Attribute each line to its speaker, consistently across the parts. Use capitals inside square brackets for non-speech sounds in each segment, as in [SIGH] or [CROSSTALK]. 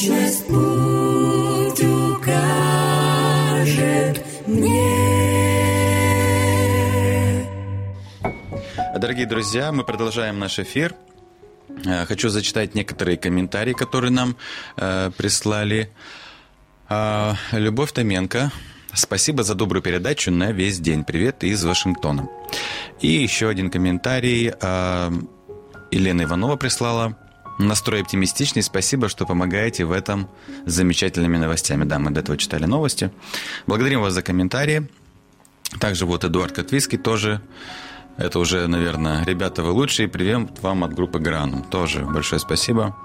Speaker 1: Вечность путь укажет мне.
Speaker 2: Дорогие друзья, мы продолжаем наш эфир. Э, Хочу зачитать некоторые комментарии, которые нам э, прислали. А, Любовь Томенко. Спасибо за добрую передачу на весь день. Привет из Вашингтона. И еще один комментарий. а, Елена Иванова прислала. Настрой оптимистичный. Спасибо, что помогаете в этом с замечательными новостями. Да, мы до этого читали новости. Благодарим вас за комментарии. Также вот Эдуард Котвиский тоже это уже, наверное, ребята, вы лучшие. Привет вам от группы Гранум. Тоже большое спасибо.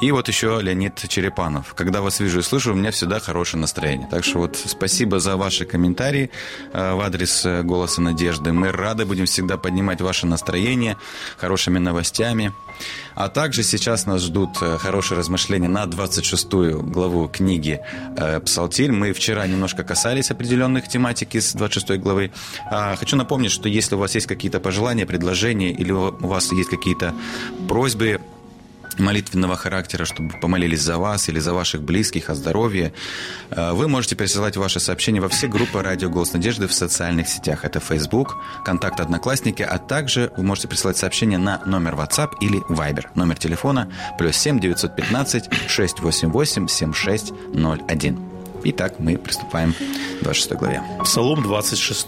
Speaker 2: И вот еще Леонид Черепанов. Когда вас вижу и слышу, у меня всегда хорошее настроение. Так что вот спасибо за ваши комментарии э, в адрес э, «Голоса надежды». Мы рады будем всегда поднимать ваше настроение хорошими новостями. А также сейчас нас ждут э, хорошие размышления на 26 главу книги «Псалтирь». Мы вчера немножко касались определенных тематики с 26 главы. А, Хочу напомнить, что если у вас есть какие-то пожелания, предложения или у вас есть какие-то просьбы молитвенного характера, чтобы помолились за вас или за ваших близких о здоровье, э, вы можете присылать ваши сообщения во все группы «Радио Голос Надежды» в социальных сетях. Это Facebook, Контакт Одноклассники, а также вы можете присылать сообщения на номер WhatsApp или Viber. Номер телефона плюс 7 915 688 7601. Итак, мы приступаем к 26 главе.
Speaker 3: Псалом 26.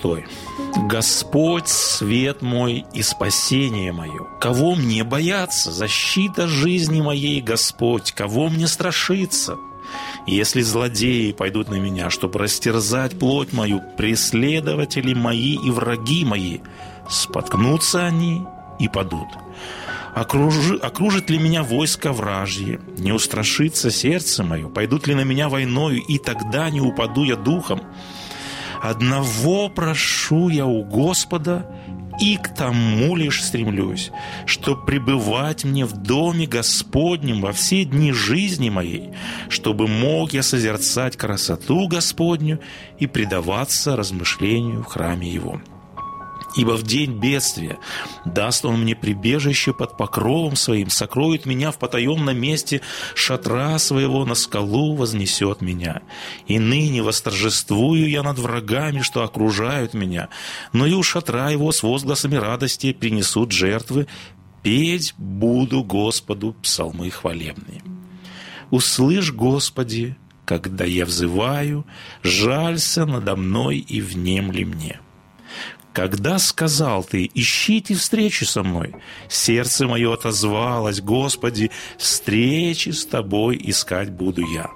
Speaker 3: «Господь – свет мой и спасение мое. Кого мне бояться? Защита жизни моей, Господь. Кого мне страшиться? Если злодеи пойдут на меня, чтобы растерзать плоть мою, преследователи мои и враги мои, споткнутся они и падут. Окружи, окружит ли меня войско вражье? Не устрашится сердце мое? Пойдут ли на меня войною, и тогда не упаду я духом? Одного прошу я у Господа, и к тому лишь стремлюсь, что пребывать мне в доме Господнем во все дни жизни моей, чтобы мог я созерцать красоту Господню и предаваться размышлению в храме Его. Ибо в день бедствия даст он мне прибежище под покровом своим, сокроет меня в потаенном месте, шатра своего на скалу вознесет меня. И ныне восторжествую я над врагами, что окружают меня, но и у шатра его с возгласами радости принесут жертвы, петь буду Господу псалмы хвалебные. Услышь, Господи, когда я взываю, жалься надо мной и внемли мне. Когда сказал ты, ищите встречи со мной, сердце мое отозвалось, Господи, встречи с тобой искать буду я.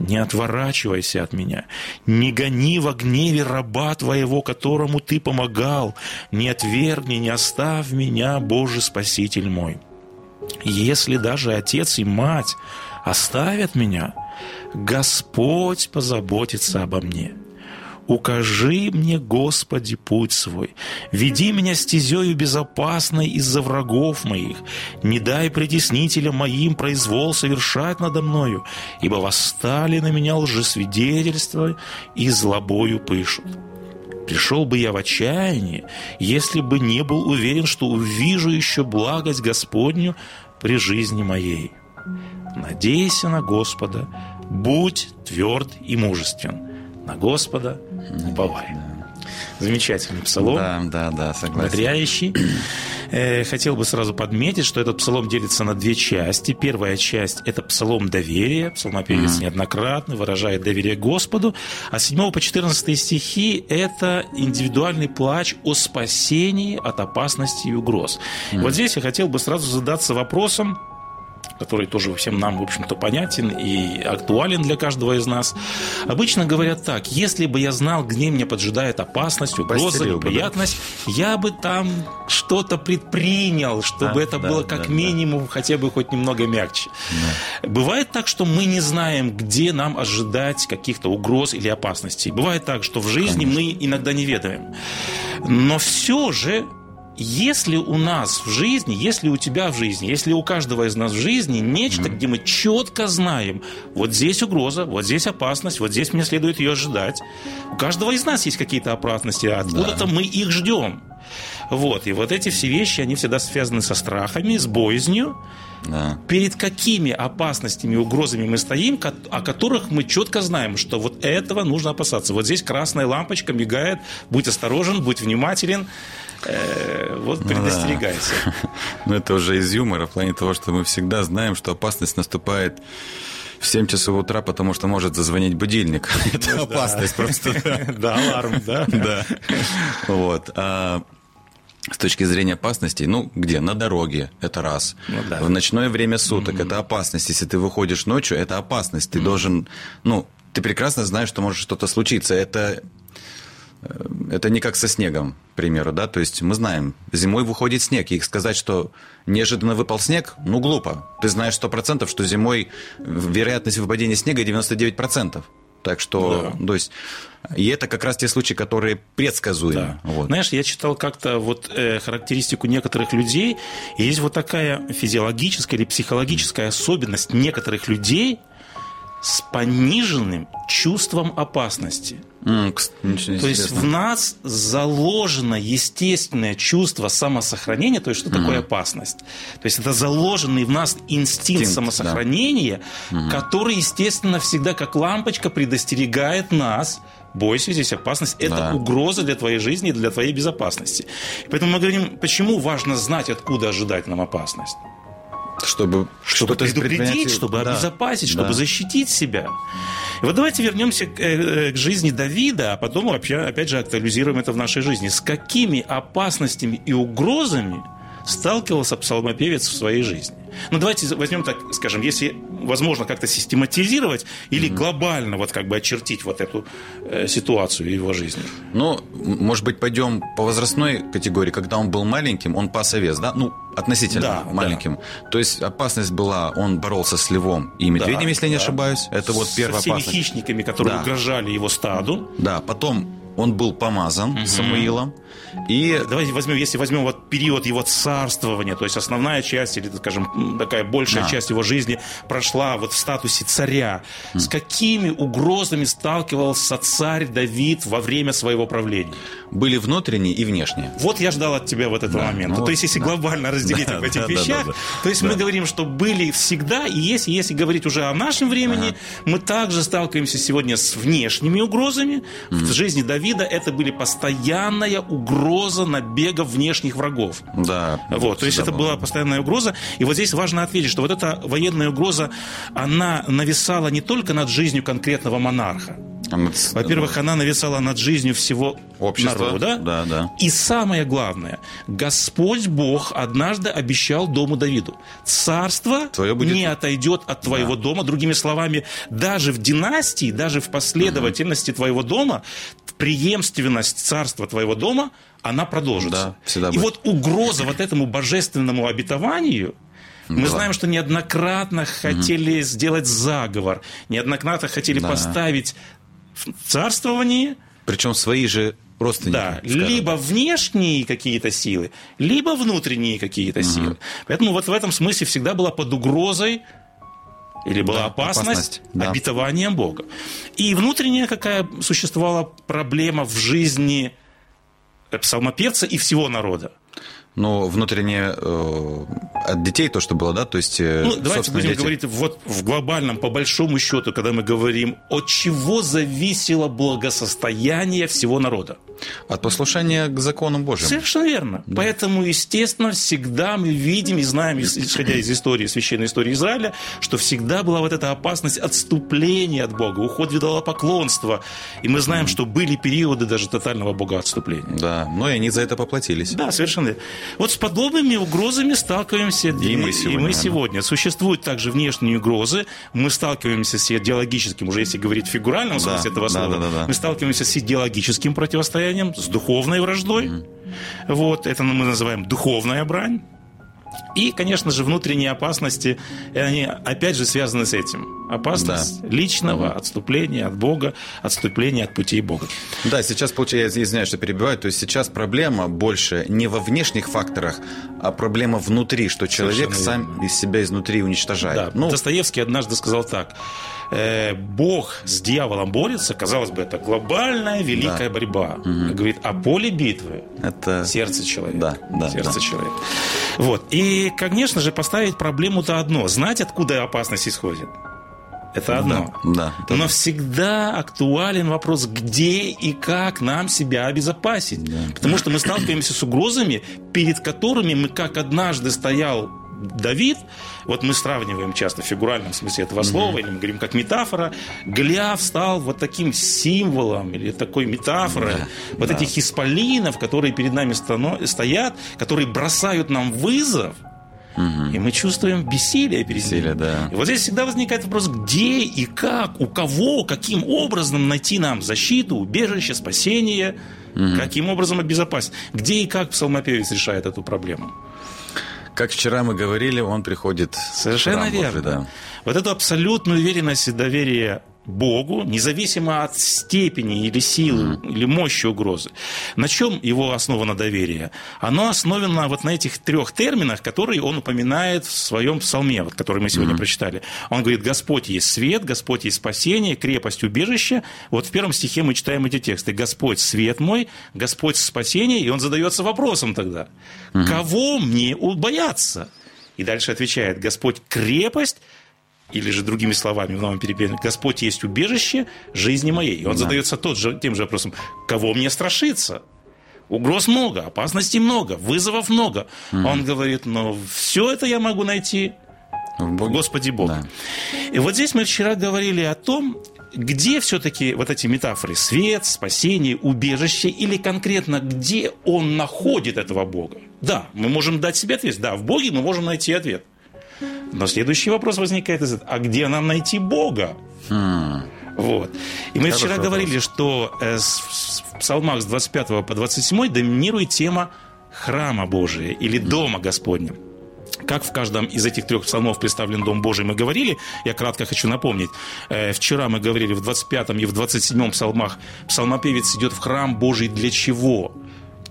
Speaker 3: не отворачивайся от меня, не гони во гневе раба твоего, которому ты помогал, не отвергни, не оставь меня, Боже Спаситель мой. Если даже отец и мать оставят меня, Господь позаботится обо мне. Укажи мне, Господи, путь свой. Веди меня стезею безопасной из-за врагов моих. Не дай притеснителям моим произвол совершать надо мною, ибо восстали на меня лжесвидетельства и злобою пышут. Пришел бы я в отчаяние, если бы не был уверен, что увижу еще благость Господню при жизни моей. Надейся на Господа, будь тверд и мужествен. На Господа уповай. Замечательный псалом.
Speaker 2: Да, да, да, согласен.
Speaker 3: Бодряющий. Э, хотел бы сразу подметить, что этот псалом делится на две части. Первая часть – это псалом доверия. Псалмопевец mm-hmm. неоднократно выражает доверие Господу. А с 7 по 14 стихи – это индивидуальный плач о спасении от опасности и угроз. Mm-hmm. Вот здесь я хотел бы сразу задаться вопросом, который тоже всем нам, в общем-то, понятен и актуален для каждого из нас. Обычно говорят так, если бы я знал, где меня поджидает опасность, угроза, неприятность, бы, да? я бы там что-то предпринял, чтобы да, это да, было как да, минимум да. хотя бы хоть немного мягче. Да. Бывает так, что мы не знаем, где нам ожидать каких-то угроз или опасностей. Бывает так, что в жизни Конечно. мы иногда не ведаем. Но все же если у нас в жизни, если у тебя в жизни, если у каждого из нас в жизни нечто, mm-hmm. где мы четко знаем, вот здесь угроза, вот здесь опасность, вот здесь мне следует ее ожидать. У каждого из нас есть какие-то опасности, а откуда-то да. мы их ждем. Вот, и вот эти все вещи, они всегда связаны со страхами, с боязнью. Да. Перед какими опасностями, угрозами мы стоим, о которых мы четко знаем, что вот этого нужно опасаться. Вот здесь красная лампочка мигает, будь осторожен, будь внимателен. Э, вот предостерегайся.
Speaker 2: Ну, да. [LAUGHS] ну, это уже из юмора, в плане того, что мы всегда знаем, что опасность наступает в 7 часов утра, потому что может зазвонить будильник. [LAUGHS] Это опасность просто. [LAUGHS]
Speaker 3: Да, аларм, да?
Speaker 2: Да. Вот. С точки зрения опасности, ну, где? На дороге, это раз. Ну, да. В ночное время суток, mm-hmm. это опасность. Если ты выходишь ночью, это опасность. Ты mm-hmm. должен, ну, ты прекрасно знаешь, что может что-то случиться. Это Э, это не как со снегом, к примеру, да, то есть мы знаем, зимой выходит снег, и сказать, что неожиданно выпал снег, ну, глупо. Ты знаешь 100%, что зимой вероятность выпадения снега 99%. Так что, да. то есть, и это как раз те случаи, которые предсказуемы.
Speaker 3: Да. Вот. Знаешь, я читал как-то вот э, характеристику некоторых людей, и есть вот такая физиологическая или психологическая особенность некоторых людей – с пониженным чувством опасности. Mm, то есть в нас заложено естественное чувство самосохранения, то есть что такое опасность. То есть это заложенный в нас инстинкт, инстинкт самосохранения, да. который, естественно, всегда как лампочка предостерегает нас бойся, здесь опасность. Это да. угроза для твоей жизни и для твоей безопасности. Поэтому мы говорим, почему важно знать, откуда ожидать нам опасность
Speaker 2: чтобы
Speaker 3: чтобы предупредить, чтобы да. обезопасить, чтобы да. защитить себя. И вот давайте вернемся к, э, к жизни Давида, а потом вообще, опять же, актуализируем это в нашей жизни. С какими опасностями и угрозами сталкивался псалмопевец в своей жизни? Ну, давайте возьмем так, скажем, если возможно как-то систематизировать или mm-hmm. глобально вот как бы очертить вот эту э, ситуацию его жизни.
Speaker 2: Ну, может быть, пойдем по возрастной категории. Когда он был маленьким, он пас овец, да? Ну, относительно да, маленьким. Да. То есть опасность была, он боролся с львом и медведем, да, если да. не ошибаюсь. Это вот первая
Speaker 3: Со всеми опасность. хищниками, которые да. угрожали его стаду.
Speaker 2: Да, потом он был помазан угу. Самуилом.
Speaker 3: И давайте возьмем, если возьмем вот период его царствования, то есть основная часть или, скажем, такая большая да. часть его жизни прошла вот в статусе царя. Mm. С какими угрозами сталкивался царь Давид во время своего правления?
Speaker 2: Были внутренние и внешние.
Speaker 3: Вот я ждал от тебя вот этого да, момента. Ну, то есть если да. глобально разделить да, в этих да, вещах, да, да, да. то есть да. мы говорим, что были всегда, и есть, если говорить уже о нашем времени, ага. мы также сталкиваемся сегодня с внешними угрозами. Mm. В жизни Давида это были постоянная угроза набега внешних врагов.
Speaker 2: Да.
Speaker 3: Вот, то есть это была постоянная угроза. И вот здесь важно ответить, что вот эта военная угроза, она нависала не только над жизнью конкретного монарха, Во-первых, она нависала над жизнью всего
Speaker 2: Общества.
Speaker 3: народа.
Speaker 2: Да, да.
Speaker 3: И самое главное, Господь Бог однажды обещал дому Давиду, царство
Speaker 2: Твое будет-
Speaker 3: не отойдет от твоего дома. Другими словами, даже в династии, даже в последовательности твоего дома, преемственность царства твоего дома, она продолжится.
Speaker 2: Да, всегда
Speaker 3: И
Speaker 2: будет.
Speaker 3: вот угроза вот этому божественному обетованию, мы
Speaker 2: Да.
Speaker 3: знаем, что неоднократно хотели сделать заговор, неоднократно хотели
Speaker 2: Да.
Speaker 3: поставить в царствование
Speaker 2: Причем свои же родственники.
Speaker 3: да,
Speaker 2: скажем.
Speaker 3: либо внешние какие-то силы, либо внутренние какие-то силы. Поэтому вот в этом смысле всегда была под угрозой или была
Speaker 2: Да,
Speaker 3: опасность,
Speaker 2: опасность, да.
Speaker 3: Бога. И внутренняя какая существовала проблема в жизни псалмопевца и всего народа.
Speaker 2: Ну, внутренне э, от детей то, что было, да? То есть, э,
Speaker 3: Ну, давайте будем
Speaker 2: дети.
Speaker 3: говорить вот в глобальном, по большому счету, когда мы говорим, от чего зависело благосостояние всего народа.
Speaker 2: От послушания к закону Божьим.
Speaker 3: Совершенно верно. Поэтому, естественно, всегда мы видим и знаем, ис- исходя из истории, священной истории Израиля, что всегда была вот эта опасность отступления от Бога, уход в идолопоклонство. И мы знаем, что были периоды даже тотального богоотступления.
Speaker 2: Да, но и они за это поплатились.
Speaker 3: Да, совершенно верно. Вот с подобными угрозами сталкиваемся
Speaker 2: И мы сегодня,
Speaker 3: И мы сегодня. Существуют также внешние угрозы. Мы сталкиваемся с идеологическим, уже если говорить в фигуральном
Speaker 2: Да,
Speaker 3: смысле этого
Speaker 2: да,
Speaker 3: слова,
Speaker 2: да, да, да.
Speaker 3: мы сталкиваемся с идеологическим противостоянием, с духовной враждой. Вот, это мы называем духовная брань. И, конечно же, внутренние опасности, и они опять же связаны с этим. Опасность личного отступления от Бога, отступления от путей Бога.
Speaker 2: Да, сейчас, получается, я извиняюсь, что перебиваю, то есть сейчас проблема больше не во внешних факторах, а проблема внутри, что человек
Speaker 3: Совершенно
Speaker 2: сам из себя изнутри уничтожает.
Speaker 3: Да,
Speaker 2: Ну,
Speaker 3: Достоевский однажды сказал так. э, Бог с дьяволом борется, казалось бы, это глобальная великая борьба. Говорит, а поле битвы
Speaker 2: это...
Speaker 3: сердце человека.
Speaker 2: Да, да,
Speaker 3: Сердце
Speaker 2: да.
Speaker 3: человека. Вот. И, конечно же, поставить проблему-то одно. Знать, откуда опасность исходит. Это одно.
Speaker 2: Да, да.
Speaker 3: Но всегда актуален вопрос, где и как нам себя обезопасить. Потому что мы сталкиваемся с угрозами, перед которыми мы, как однажды стоял Давид, вот мы сравниваем часто в фигуральном смысле этого слова, или мы говорим как метафора, Голиаф стал вот таким символом или такой метафорой
Speaker 2: Да,
Speaker 3: вот
Speaker 2: да.
Speaker 3: этих исполинов, которые перед нами стано- стоят, которые бросают нам вызов, и мы чувствуем бессилие перед
Speaker 2: Бессилие,
Speaker 3: ними.
Speaker 2: да.
Speaker 3: И вот здесь всегда возникает вопрос, где и как, у кого, каким образом найти нам защиту, убежище, спасение, каким образом обезопасить. Где и как псалмопевец решает эту проблему.
Speaker 2: Как вчера мы говорили, он приходит
Speaker 3: Совершенно верно.
Speaker 2: Божий, да.
Speaker 3: Вот эту абсолютную уверенность и доверие Богу, независимо от степени или силы, или мощи угрозы. На чем его основано доверие? Оно основано вот на этих трех терминах, которые он упоминает в своем псалме, вот, который мы сегодня прочитали. Он говорит, Господь есть свет, Господь есть спасение, крепость, убежище. Вот в первом стихе мы читаем эти тексты. Господь свет мой, Господь спасение, и он задается вопросом тогда, кого мне бояться? И дальше отвечает, Господь крепость, или же другими словами в новом перепеве, Господь есть убежище жизни моей. И он задается тот же, тем же вопросом, кого мне страшиться? Угроз много, опасностей много, вызовов много. Он говорит, но все это я могу найти В
Speaker 2: Боге.
Speaker 3: Господе Бог.
Speaker 2: Да.
Speaker 3: И вот здесь мы вчера говорили о том, где все-таки вот эти метафоры свет, спасение, убежище, или конкретно где он находит этого Бога. Да, мы можем дать себе ответ. Да, в Боге мы можем найти ответ. Но следующий вопрос возникает из этого. А где нам найти Бога? Вот. И мы
Speaker 2: Хороший
Speaker 3: вчера
Speaker 2: вопрос.
Speaker 3: говорили, что э, в псалмах с 25 по 27 доминирует тема храма Божия или дома Господня. Как в каждом из этих трех псалмов представлен Дом Божий, мы говорили. Я кратко хочу напомнить. Э, Вчера мы говорили в 25 и в 27 псалмах. Псалмопевец идет в храм Божий для чего?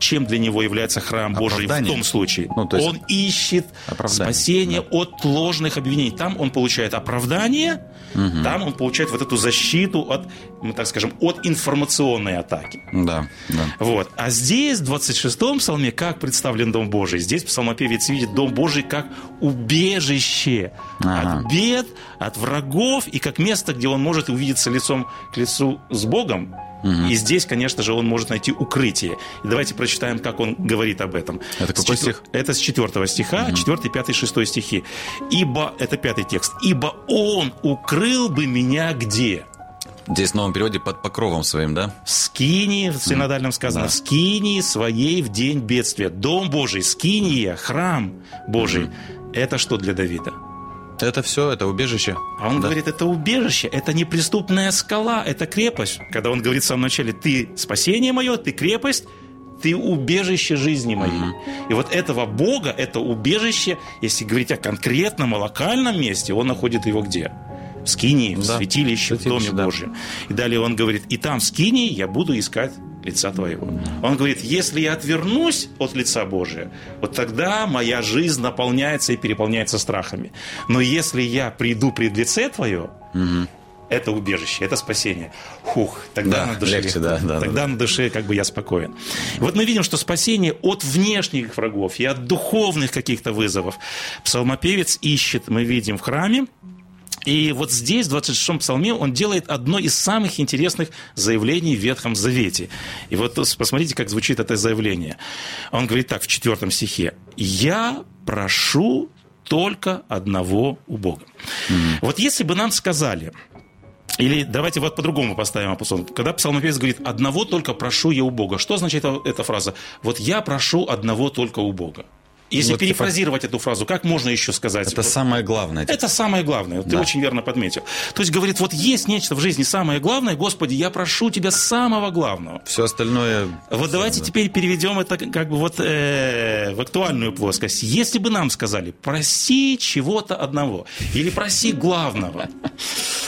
Speaker 3: Чем для него является храм Божий в том случае?
Speaker 2: Ну, то есть
Speaker 3: он ищет
Speaker 2: оправдание,
Speaker 3: спасение от ложных обвинений. Там он получает оправдание, там он получает вот эту защиту от, ну, так скажем, от информационной атаки.
Speaker 2: Да, да.
Speaker 3: Вот. А здесь, в 26-м псалме, как представлен Дом Божий? Здесь псалмопевец видит Дом Божий как убежище
Speaker 2: Ага.
Speaker 3: от бед, от врагов, и как место, где он может увидеться лицом к лицу с Богом. И здесь, конечно же, он может найти укрытие. И давайте прочитаем, как он говорит об этом.
Speaker 2: Это
Speaker 3: С
Speaker 2: какой
Speaker 3: четвер-
Speaker 2: стих?
Speaker 3: Это с 4 стиха, 4, 5, 6 стихи. «Ибо...» Это пятый текст. «Ибо он укрыл бы меня где?»
Speaker 2: Здесь в новом переводе под покровом своим, да?
Speaker 3: Скинии, в синодальном сказано,
Speaker 2: Да.
Speaker 3: в скинии своей в день бедствия. Дом Божий, скиния, храм Божий. Это что для Давида?
Speaker 2: Это все, это убежище.
Speaker 3: А он
Speaker 2: Да.
Speaker 3: говорит, это убежище, это неприступная скала, это крепость. Когда он говорит в самом начале, ты спасение мое, ты крепость, ты убежище жизни моей. И вот этого Бога, это убежище, если говорить о конкретном, о локальном месте, он находит его где? В Скинии, в
Speaker 2: Да,
Speaker 3: святилище, в
Speaker 2: святилище,
Speaker 3: Доме
Speaker 2: да.
Speaker 3: Божьем. И далее он говорит, и там в Скинии я буду искать лица твоего. Он говорит, если я отвернусь от лица Божия, вот тогда моя жизнь наполняется и переполняется страхами. Но если я приду пред лице твое, это убежище, это спасение. Хух, тогда
Speaker 2: Да,
Speaker 3: на душе
Speaker 2: легче, да, да,
Speaker 3: тогда на душе как бы я спокоен. Вот мы видим, что спасение от внешних врагов и от духовных каких-то вызовов. Псалмопевец ищет, мы видим в храме, и вот здесь, в 26-м псалме, он делает одно из самых интересных заявлений в Ветхом Завете. И вот посмотрите, как звучит это заявление. Он говорит так в четвертом стихе. «Я прошу только одного у Бога». Вот если бы нам сказали, или давайте вот по-другому поставим вопрос. Когда псалмопевец говорит «одного только прошу я у Бога», что означает эта фраза? Вот я прошу одного только у Бога. Если
Speaker 2: Вот типа-
Speaker 3: перефразировать эту фразу, как можно еще сказать?
Speaker 2: Это самое главное.
Speaker 3: Это самое главное. Ты
Speaker 2: Да.
Speaker 3: очень верно подметил. То есть, говорит, вот есть нечто в жизни самое главное. Господи, я прошу тебя самого главного.
Speaker 2: Все остальное...
Speaker 3: Вот давайте теперь переведем это как бы вот э, в актуальную плоскость. Если бы нам сказали, проси чего-то одного или проси главного,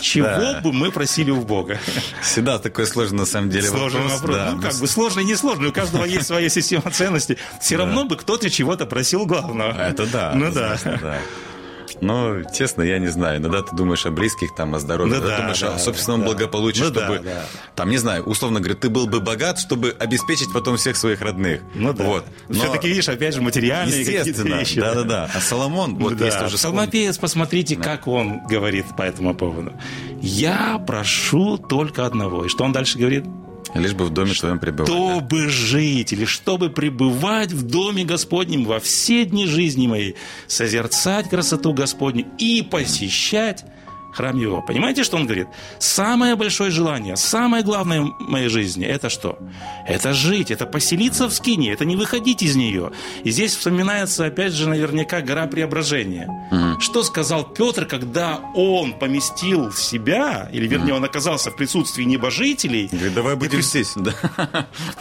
Speaker 3: чего
Speaker 2: Да.
Speaker 3: бы мы просили у Бога?
Speaker 2: Всегда такой сложный на самом деле
Speaker 3: Сложный
Speaker 2: вопрос. да.
Speaker 3: Ну, как бы сложный, не сложный. У каждого [LAUGHS] есть своя система ценностей. Все равно бы кто-то чего-то просил главного.
Speaker 2: Это да.
Speaker 3: Ну да.
Speaker 2: да. Но, честно, я не знаю. Иногда ты думаешь о близких, там, о здоровье,
Speaker 3: Ну
Speaker 2: иногда
Speaker 3: да,
Speaker 2: думаешь
Speaker 3: да,
Speaker 2: о собственном
Speaker 3: да.
Speaker 2: благополучии,
Speaker 3: Ну да,
Speaker 2: чтобы,
Speaker 3: да.
Speaker 2: там, не знаю, условно говоря, ты был бы богат, чтобы обеспечить потом всех своих родных.
Speaker 3: Ну да.
Speaker 2: Вот. Но,
Speaker 3: Все-таки, видишь, опять же, материальные
Speaker 2: естественно,
Speaker 3: вещи.
Speaker 2: да-да-да. А Соломон, вот
Speaker 3: да.
Speaker 2: есть тоже.
Speaker 3: Псалмопевец, посмотрите, как он говорит по этому поводу. «Я прошу только одного». И что он дальше говорит?
Speaker 2: Лишь бы в доме твоем пребывать. да.
Speaker 3: чтобы жить или чтобы пребывать в доме Господнем во все дни жизни моей, созерцать красоту Господню и посещать храм Его. Понимаете, что он говорит? Самое большое желание, самое главное в моей жизни – это что? Это жить, это поселиться в скине, это не выходить из нее. И здесь вспоминается, опять же, наверняка гора преображения. Что сказал Петр, когда он поместил себя, или вернее, он оказался в присутствии небожителей,
Speaker 2: Говорит, давай будем здесь. Да.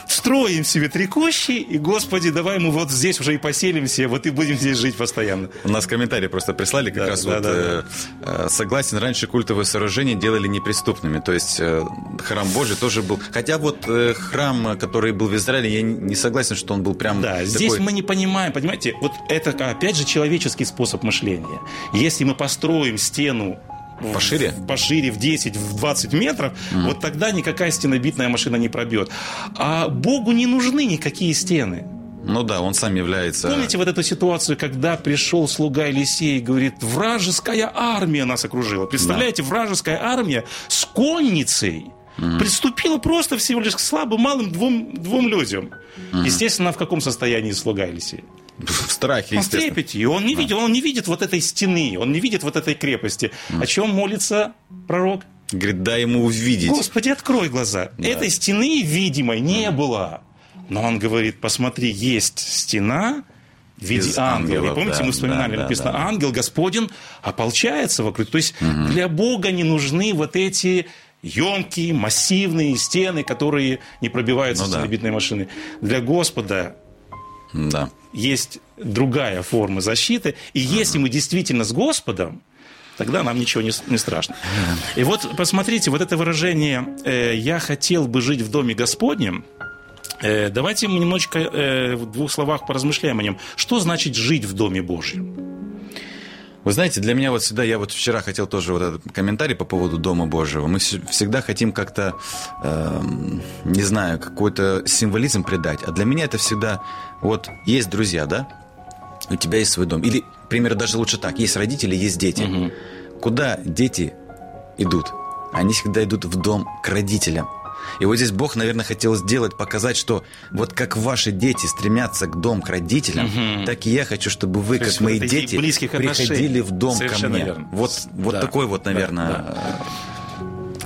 Speaker 3: строим себе три кущи, и, Господи, давай мы вот здесь уже и поселимся, вот и будем здесь жить постоянно.
Speaker 2: У нас комментарии просто прислали, как
Speaker 3: Да,
Speaker 2: раз
Speaker 3: да,
Speaker 2: вот
Speaker 3: да,
Speaker 2: э, э, согласен, раньше культовые сооружения делали неприступными, то есть э, храм Божий тоже был, хотя вот э, храм, который был в Израиле, я не- согласен, что он был прям
Speaker 3: Да,
Speaker 2: такой-
Speaker 3: здесь мы не понимаем, понимаете, вот это, опять же, человеческий способ мышления. Если мы построим стену
Speaker 2: Пошире?
Speaker 3: в- пошире в 10, в 20 метров, вот тогда никакая стенобитная машина не пробьет. А Богу не нужны никакие стены.
Speaker 2: Ну да, он сам является...
Speaker 3: Помните вот эту ситуацию, когда пришел слуга Елисей и говорит, вражеская армия нас окружила. Представляете, вражеская армия с конницей приступила просто всего лишь к слабым малым двум, двум людям. Естественно, в каком состоянии слуга Елисей?
Speaker 2: в страхе,
Speaker 3: Он
Speaker 2: естественно.
Speaker 3: трепете, и он не видит, он не видит вот этой стены, он не видит вот этой крепости. О чем молится пророк?
Speaker 2: Говорит, дай ему увидеть.
Speaker 3: Господи, открой глаза. Этой стены видимой не было. Но он говорит, посмотри, есть стена в виде
Speaker 2: Из
Speaker 3: ангела.
Speaker 2: ангелов,
Speaker 3: И помните,
Speaker 2: да,
Speaker 3: мы вспоминали,
Speaker 2: да, да,
Speaker 3: написано,
Speaker 2: да.
Speaker 3: ангел Господень ополчается вокруг. То есть для Бога не нужны вот эти емкие, массивные стены, которые не пробиваются
Speaker 2: Ну да.
Speaker 3: стенобитной машины. Для Господа
Speaker 2: Да.
Speaker 3: есть другая форма защиты. И если мы действительно с Господом, тогда нам ничего не, с- не страшно. И вот посмотрите, вот это выражение э, «я хотел бы жить в доме Господнем», давайте мы немножечко э, в двух словах поразмышляем о нем. Что значит жить в доме Божьем?
Speaker 2: Вы знаете, для меня вот всегда, я вот вчера хотел тоже вот этот комментарий по поводу Дома Божьего. Мы вс- всегда хотим как-то, эм, не знаю, какой-то символизм придать. А для меня это всегда, вот есть друзья, да? У тебя есть свой дом. Или, пример даже лучше так, есть родители, есть дети. Куда дети идут? Они всегда идут в дом к родителям. И вот здесь Бог, наверное, хотел сделать, показать, что вот как ваши дети стремятся к дому, к родителям, так и я хочу, чтобы вы,
Speaker 3: То
Speaker 2: как мои дети,
Speaker 3: близких
Speaker 2: приходили
Speaker 3: отношений.
Speaker 2: в дом ко
Speaker 3: Совершенно
Speaker 2: мне.
Speaker 3: верно.
Speaker 2: Вот, вот
Speaker 3: Да,
Speaker 2: такой вот,
Speaker 3: да,
Speaker 2: наверное,
Speaker 3: да.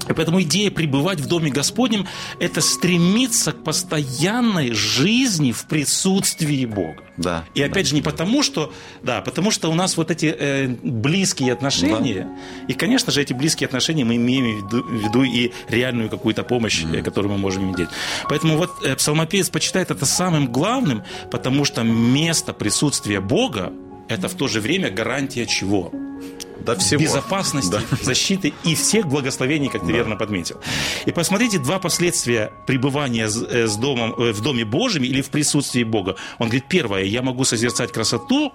Speaker 3: И поэтому идея пребывать в Доме Господнем – это стремиться к постоянной жизни в присутствии Бога.
Speaker 2: Да.
Speaker 3: И опять
Speaker 2: да.
Speaker 3: же не потому, что, да, потому что у нас вот эти э, близкие отношения, и, конечно же, эти близкие отношения мы имеем в виду, в виду и реальную какую-то помощь, mm. которую мы можем иметь. Поэтому вот э, псалмопевец почитает это самым главным, потому что место присутствия Бога – это в то же время гарантия чего?
Speaker 2: Да всего.
Speaker 3: безопасности,
Speaker 2: Да.
Speaker 3: защиты и всех благословений, как ты верно подметил. И посмотрите два последствия пребывания с, э, с домом, э, в Доме Божьем или в присутствии Бога. Он говорит, первое, я могу созерцать красоту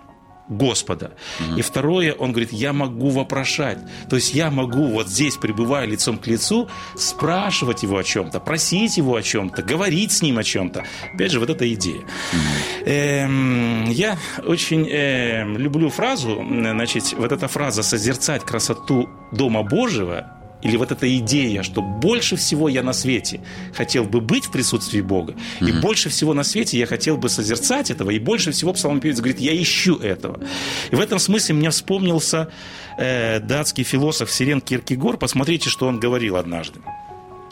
Speaker 3: Господа. И второе, он говорит, я могу вопрошать. То есть я могу вот здесь, пребывая лицом к лицу, спрашивать его о чем-то, просить его о чем-то, говорить с ним о чем-то. Опять же, вот эта идея. Эм, я очень эм, люблю фразу, значит, вот эта фраза «созерцать красоту Дома Божьего» или вот эта идея, что больше всего я на свете хотел бы быть в присутствии Бога, и больше всего на свете я хотел бы созерцать этого, и больше всего псалмопевец говорит, я ищу этого. И в этом смысле мне вспомнился э, датский философ Сирен Киркегор, посмотрите, что он говорил однажды.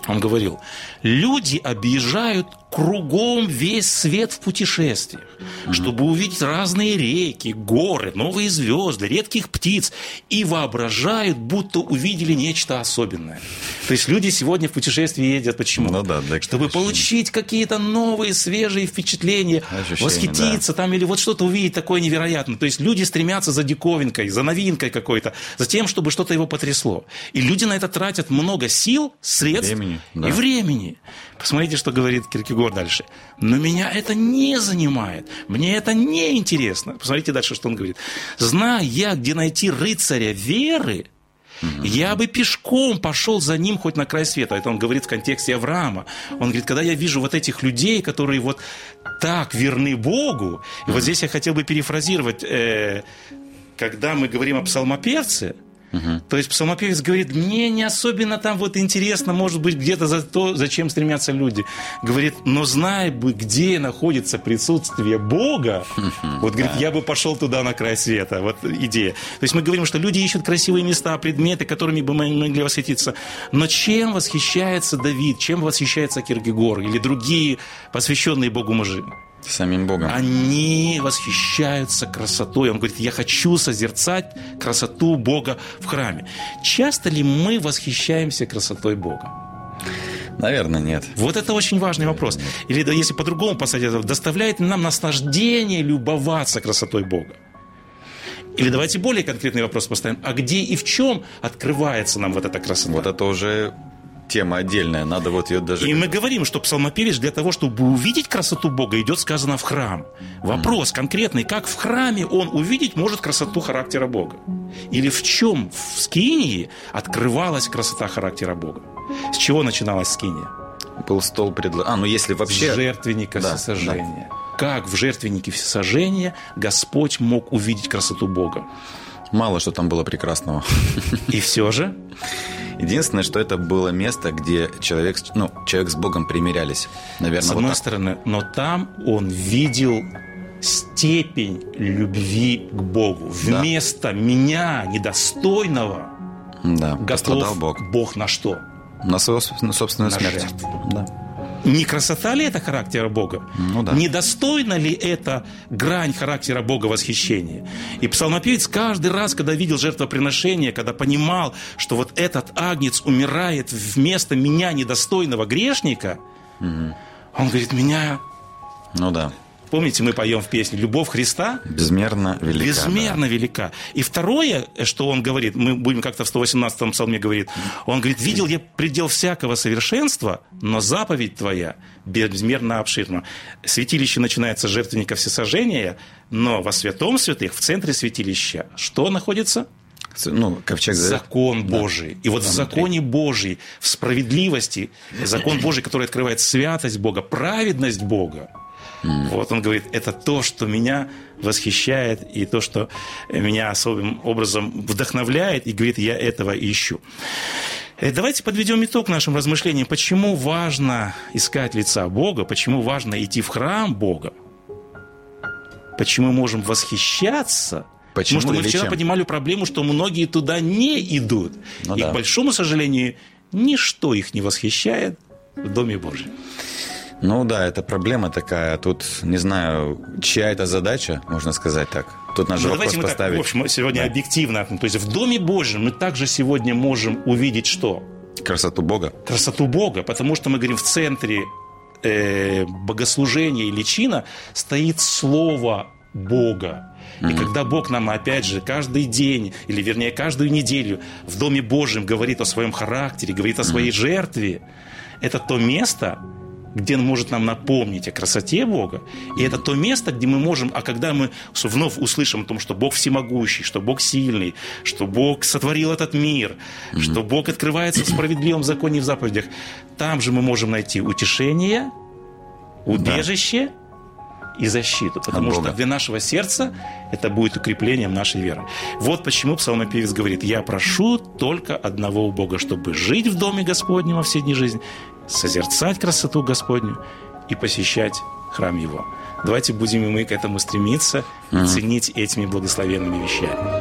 Speaker 3: Он говорил, люди объезжают кругом весь свет в путешествиях, чтобы увидеть разные реки, горы, новые звезды, редких птиц, и воображают, будто увидели нечто особенное. То есть люди сегодня в путешествии ездят почему?
Speaker 2: Ну да, для
Speaker 3: чтобы получить какие-то новые, свежие впечатления,
Speaker 2: Ощущения,
Speaker 3: восхититься там или вот что-то увидеть такое невероятное. То есть люди стремятся за диковинкой, за новинкой какой-то, за тем, чтобы что-то его потрясло. И люди на это тратят много сил, средств
Speaker 2: Времени, да.
Speaker 3: и времени. Посмотрите, что говорит Киркегор дальше. Но меня это не занимает. Мне это не интересно. Посмотрите дальше, что он говорит. Зная я, где найти рыцаря веры, я бы пешком пошел за ним хоть на край света. Это он говорит в контексте Авраама. Он говорит, когда я вижу вот этих людей, которые вот так верны Богу, и вот здесь я хотел бы перефразировать, э, когда мы говорим о псалмопевце, то есть псалмопевец говорит, мне не особенно там вот интересно, может быть, где-то за то, зачем стремятся люди. Говорит, но знай бы, где находится присутствие Бога, вот, говорит, я бы пошел туда на край света. Вот идея. То есть мы говорим, что люди ищут красивые места, предметы, которыми бы мы могли восхититься. Но чем восхищается Давид, чем восхищается Киргегор или другие посвященные Богу мужи?
Speaker 2: Самим Богом.
Speaker 3: Они восхищаются красотой. Он говорит, я хочу созерцать красоту Бога в храме. Часто ли мы восхищаемся красотой Бога?
Speaker 2: Наверное, нет.
Speaker 3: Вот это очень важный вопрос. Или да, если по-другому это, доставляет ли нам наслаждение любоваться красотой Бога? Или давайте более конкретный вопрос поставим. А где и в чем открывается нам вот эта красота?
Speaker 2: Вот это уже тема отдельная. Надо вот ее даже...
Speaker 3: И мы говорим, что псалмопевец для того, чтобы увидеть красоту Бога, идет сказано в храм. Вопрос конкретный, как в храме он увидеть может красоту характера Бога? Или в чем в скинии открывалась красота характера Бога? С чего начиналась скиния?
Speaker 2: Был стол предла... А, ну если вообще...
Speaker 3: С жертвенника
Speaker 2: Да,
Speaker 3: всесожжения. Как в жертвеннике всесожжения Господь мог увидеть красоту Бога?
Speaker 2: Мало что там было прекрасного.
Speaker 3: И все же
Speaker 2: Единственное, что это было место, где человек, с- ну, человек с Богом примирялись. Наверное,
Speaker 3: С
Speaker 2: вот
Speaker 3: одной
Speaker 2: так.
Speaker 3: стороны, но там он видел степень любви к Богу.
Speaker 2: Да.
Speaker 3: Вместо меня, недостойного,
Speaker 2: Да,
Speaker 3: готов
Speaker 2: Бог.
Speaker 3: Бог на что?
Speaker 2: На свою собственную
Speaker 3: На
Speaker 2: смерть.
Speaker 3: жертву.
Speaker 2: Да.
Speaker 3: Не красота ли это характера Бога?
Speaker 2: Ну да.
Speaker 3: Недостойна ли это грань характера Бога восхищения? И псалмопевец каждый раз, когда видел жертвоприношение, когда понимал, что вот этот агнец умирает вместо меня, недостойного грешника, он говорит, меня...
Speaker 2: Ну да.
Speaker 3: Помните, мы поем в песне «Любовь Христа»
Speaker 2: Безмерно велика.
Speaker 3: безмерно велика. И второе, что он говорит, мы будем как-то в 118-м псалме говорит, он говорит, видел я предел всякого совершенства, но заповедь твоя безмерно обширна. Святилище начинается с жертвенника всесожжения, но во святом святых, в центре святилища, что находится?
Speaker 2: да. Ну, ковчег.
Speaker 3: Закон Божий. И вот в законе Божий, в справедливости, закон Божий, который открывает святость Бога, праведность Бога, вот он говорит, это то, что меня восхищает, и то, что меня особым образом вдохновляет, и говорит, я этого ищу. Э, Давайте подведем итог нашим размышлениям. Почему важно искать лица Бога? Почему важно идти в храм Бога? Почему мы можем восхищаться?
Speaker 2: Почему
Speaker 3: Потому что мы вчера
Speaker 2: чем?
Speaker 3: поднимали проблему, что многие туда не идут.
Speaker 2: Ну
Speaker 3: и,
Speaker 2: да.
Speaker 3: к большому сожалению, ничто их не восхищает в Доме Божьем.
Speaker 4: Ну да, это проблема такая. Тут, не знаю, чья это задача, можно сказать так. Тут наш
Speaker 3: Ну,
Speaker 4: вопрос
Speaker 3: давайте мы так,
Speaker 4: поставить.
Speaker 3: в общем, сегодня
Speaker 4: Да.
Speaker 3: объективно. То есть в Доме Божьем мы также сегодня можем увидеть что?
Speaker 4: Красоту Бога.
Speaker 3: красоту Бога, потому что мы говорим в центре э, богослужения или чина стоит слово Бога. И когда Бог нам, опять же, каждый день, или вернее, каждую неделю в Доме Божьем говорит о своем характере, говорит о своей жертве, это то место, где он может нам напомнить о красоте Бога. И это то место, где мы можем, а когда мы вновь услышим о том, что Бог всемогущий, что Бог сильный, что Бог сотворил этот мир, что Бог открывается в справедливом законе и в заповедях, там же мы можем найти утешение, убежище и защиту. Потому
Speaker 4: От
Speaker 3: что
Speaker 4: Бога.
Speaker 3: для нашего сердца это будет укреплением нашей веры. Вот почему псалмопевец говорит, я прошу только одного у Бога, чтобы жить в доме Господнем во все дни жизни, созерцать красоту Господню и посещать храм Его. Давайте будем и мы к этому стремиться и ценить этими благословенными вещами.